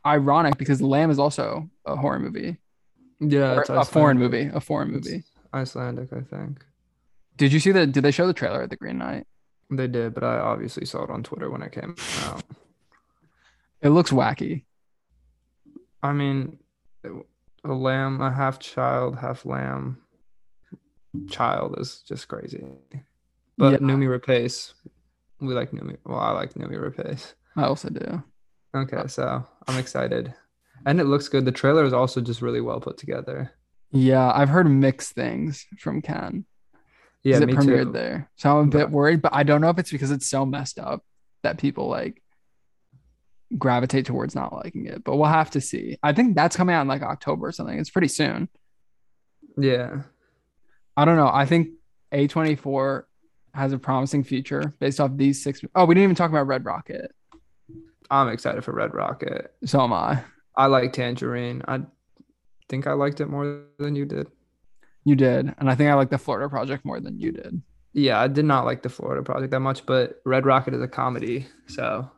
ironic because Lamb is also a horror movie. Yeah, it's a foreign movie. A foreign It's movie. Icelandic, I think. Did you see the did they show the trailer at the Green Knight? They did, but I obviously saw it on Twitter when it came out. It looks wacky. I mean, a lamb, a half child, half lamb child is just crazy. But Yeah. Noomi Rapace, we like Noomi. Well, I like Noomi Rapace. I also do. Okay, so I'm excited. And it looks good. The trailer is also just really well put together. Yeah, I've heard mixed things from Cannes. Yeah, it premiered too. there. So I'm a bit worried, but I don't know if it's because it's so messed up that people like gravitate towards not liking it. But we'll have to see. I think that's coming out in like October or something. It's pretty soon. Yeah. I don't know. I think A24 has a promising future based off these six. Oh, we didn't even talk about Red Rocket. I'm excited for Red Rocket. So am I. I like Tangerine. I think I liked it more than you did. You did. And I think I like the Florida Project more than you did. Yeah, I did not like the Florida Project that much, but Red Rocket is a comedy, so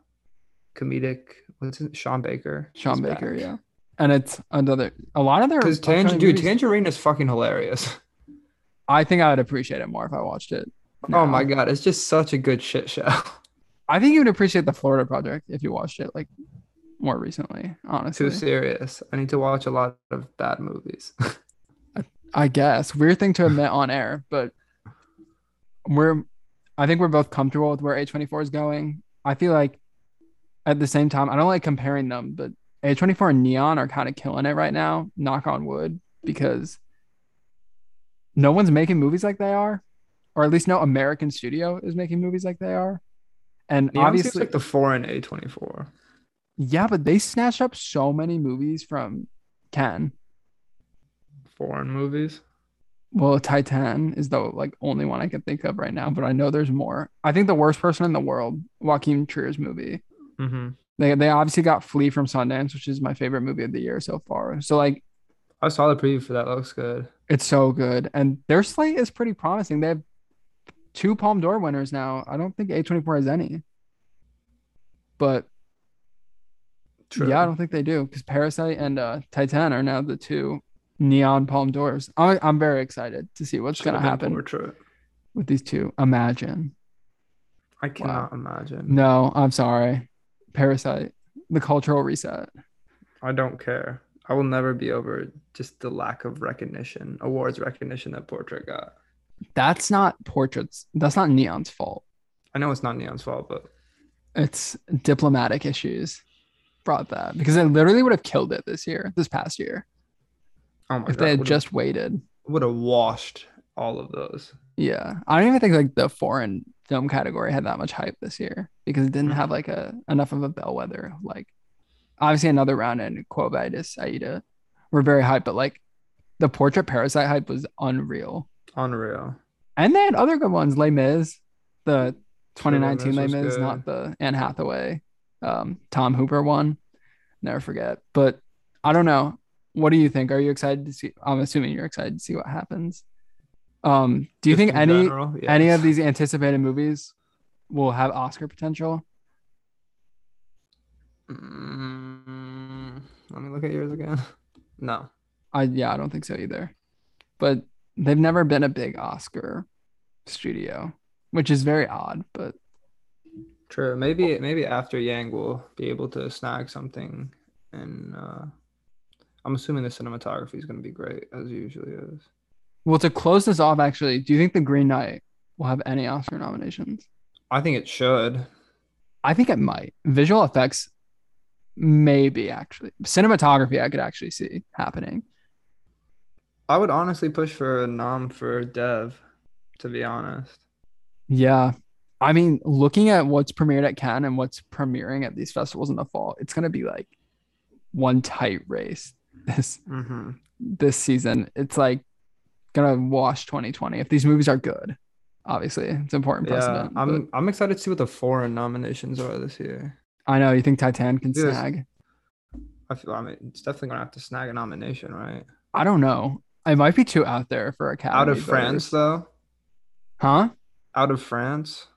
comedic. What's it? Sean Baker. Sean Baker, yeah. And it's another, a lot of their. Because upcoming Tang- dude, movies- Tangerine is fucking hilarious. I think I would appreciate it more if I watched it. Oh my god, it's just such a good shit show. I think you would appreciate the Florida Project if you watched it like more recently, honestly. Too serious. I need to watch a lot of bad movies. I guess. Weird thing to admit on air, but we're I think we're both comfortable with where A24 is going. I feel like at the same time, I don't like comparing them, but A24 and Neon are kind of killing it right now, knock on wood, because no one's making movies like they are, or at least no American studio is making movies like they are. And Neon obviously, like the foreign A24. yeah, but they snatched up so many movies from Cannes. Foreign movies. Well, Titane is the like only one I can think of right now, but I know there's more. I think the worst person in the world, Joachim Trier's movie. Mm-hmm. They they obviously got Flee from Sundance, which is my favorite movie of the year so far. So like I saw the preview for that. Looks good. it's so good, and their slate is pretty promising. They have two Palme d'Or winners now. I don't think A24 has any, but True. yeah, I don't think they do because Parasite and uh, Titane are now the two neon Palme d'Ors. I, I'm very excited to see what's gonna been happen Portrait. with these two. Imagine. I cannot imagine. No, I'm sorry. Parasite, the cultural reset. I don't care. I will never be over just the lack of recognition, awards recognition that Portrait got. That's not portraits. That's not Neon's fault. I know it's not Neon's fault, but It's diplomatic issues brought that because it literally would have killed it this year, this past year, oh my if god, they had just waited. would have washed all of those. Yeah, I don't even think like the foreign film category had that much hype this year because it didn't Mhm. have like a enough of a bellwether. Like, obviously, another round and Quo Vadis, Aida were very hyped, but like the portrait parasite hype was unreal. Unreal. And they had other good ones. Les Mis, the 2019 Les Mis Mis, good. not the Anne Hathaway, um, Tom Hooper one. Never forget. But I don't know. What do you think? Are you excited to see? I'm assuming you're excited to see what happens. Um, do you Just think any general, any of these anticipated movies will have Oscar potential? Mm, let me look at yours again. No. I yeah, I don't think so either. But they've never been a big Oscar studio, which is very odd. But True. Maybe maybe after Yang will be able to snag something and uh I'm assuming the cinematography is gonna be great as usually is. Well, to close this off, actually, do you think The Green Knight will have any Oscar nominations? I think it should. I think it might. Visual effects, maybe actually. Cinematography, I could actually see happening. I would honestly push for a nom for Dev, to be honest. Yeah. I mean, looking at what's premiered at Cannes and what's premiering at these festivals in the fall, it's gonna be like one tight race this Mm-hmm. this season. It's like gonna wash 2020 if these movies are good. Obviously, it's important Yeah, precedent. I'm but I'm excited to see what the foreign nominations are this year. I know you think Titane can snag. I feel I mean it's definitely gonna have to snag a nomination, right? I don't know. It might be too out there for a Academy. Out of France though. huh? Out of France.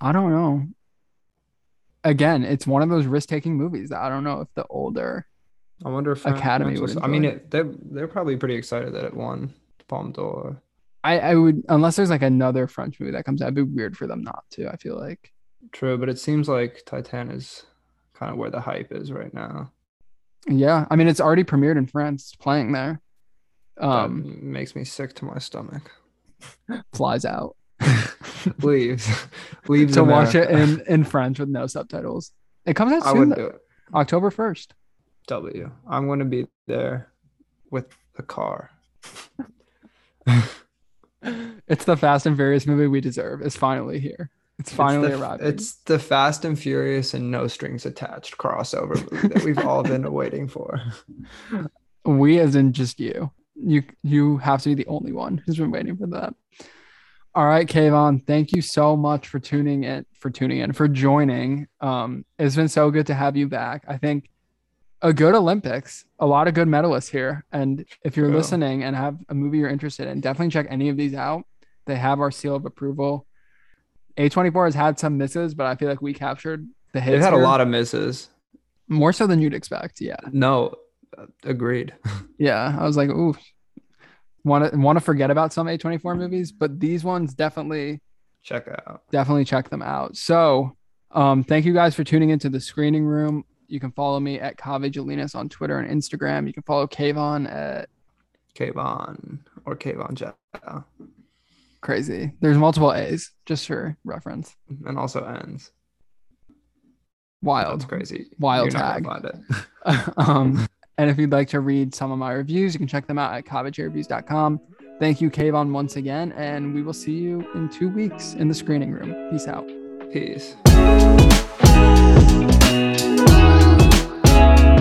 I don't know. Again, it's one of those risk-taking movies I don't know if the older. I wonder if Academy was- I mean, it, they're they're probably pretty excited that it won Palme d'Or. I I would unless there's like another French movie that comes out, it'd be weird for them not to. I feel like. True, but it seems like Titane is kind of where the hype is right now. Yeah, I mean it's already premiered in France, it's playing there. That Um, makes me sick to my stomach. flies out Leaves, leaves to watch it in in French with no subtitles. It comes out I soon, would though, do it. October first. W. I'm going to be there with the car. It's the Fast and Furious movie we deserve. It's finally here. It's finally it's the, arriving. It's the Fast and Furious and no strings attached crossover movie that we've all been waiting for. we as in just you. You you have to be the only one who's been waiting for that. All right, Kayvon, thank you so much for tuning in, for tuning in, for joining. Um, it's been so good to have you back. I think a good Olympics, a lot of good medalists here. And if you're True. listening and have a movie you're interested in, definitely check any of these out. They have our seal of approval. A24 has had some misses, but I feel like we captured the hits. They've had a lot of misses. more so than you'd expect. Yeah. No, agreed. Yeah, I was like, ooh, want to want to forget about some A24 movies, but these ones definitely Check out. definitely check them out. So, um, thank you guys for tuning into the screening room. You can follow me at Kave Jelinas on Twitter and Instagram. You can follow Kayvon at Kayvon or Kayvon Jet. Crazy. There's multiple A's just for reference. And also ends. Wild. That's crazy. Wild You're tag. gonna find it. um, and if you'd like to read some of my reviews, you can check them out at CavageReviews.com. Thank you, Kayvon, once again, and we will see you in two weeks in the screening room. Peace out. Peace. Bye.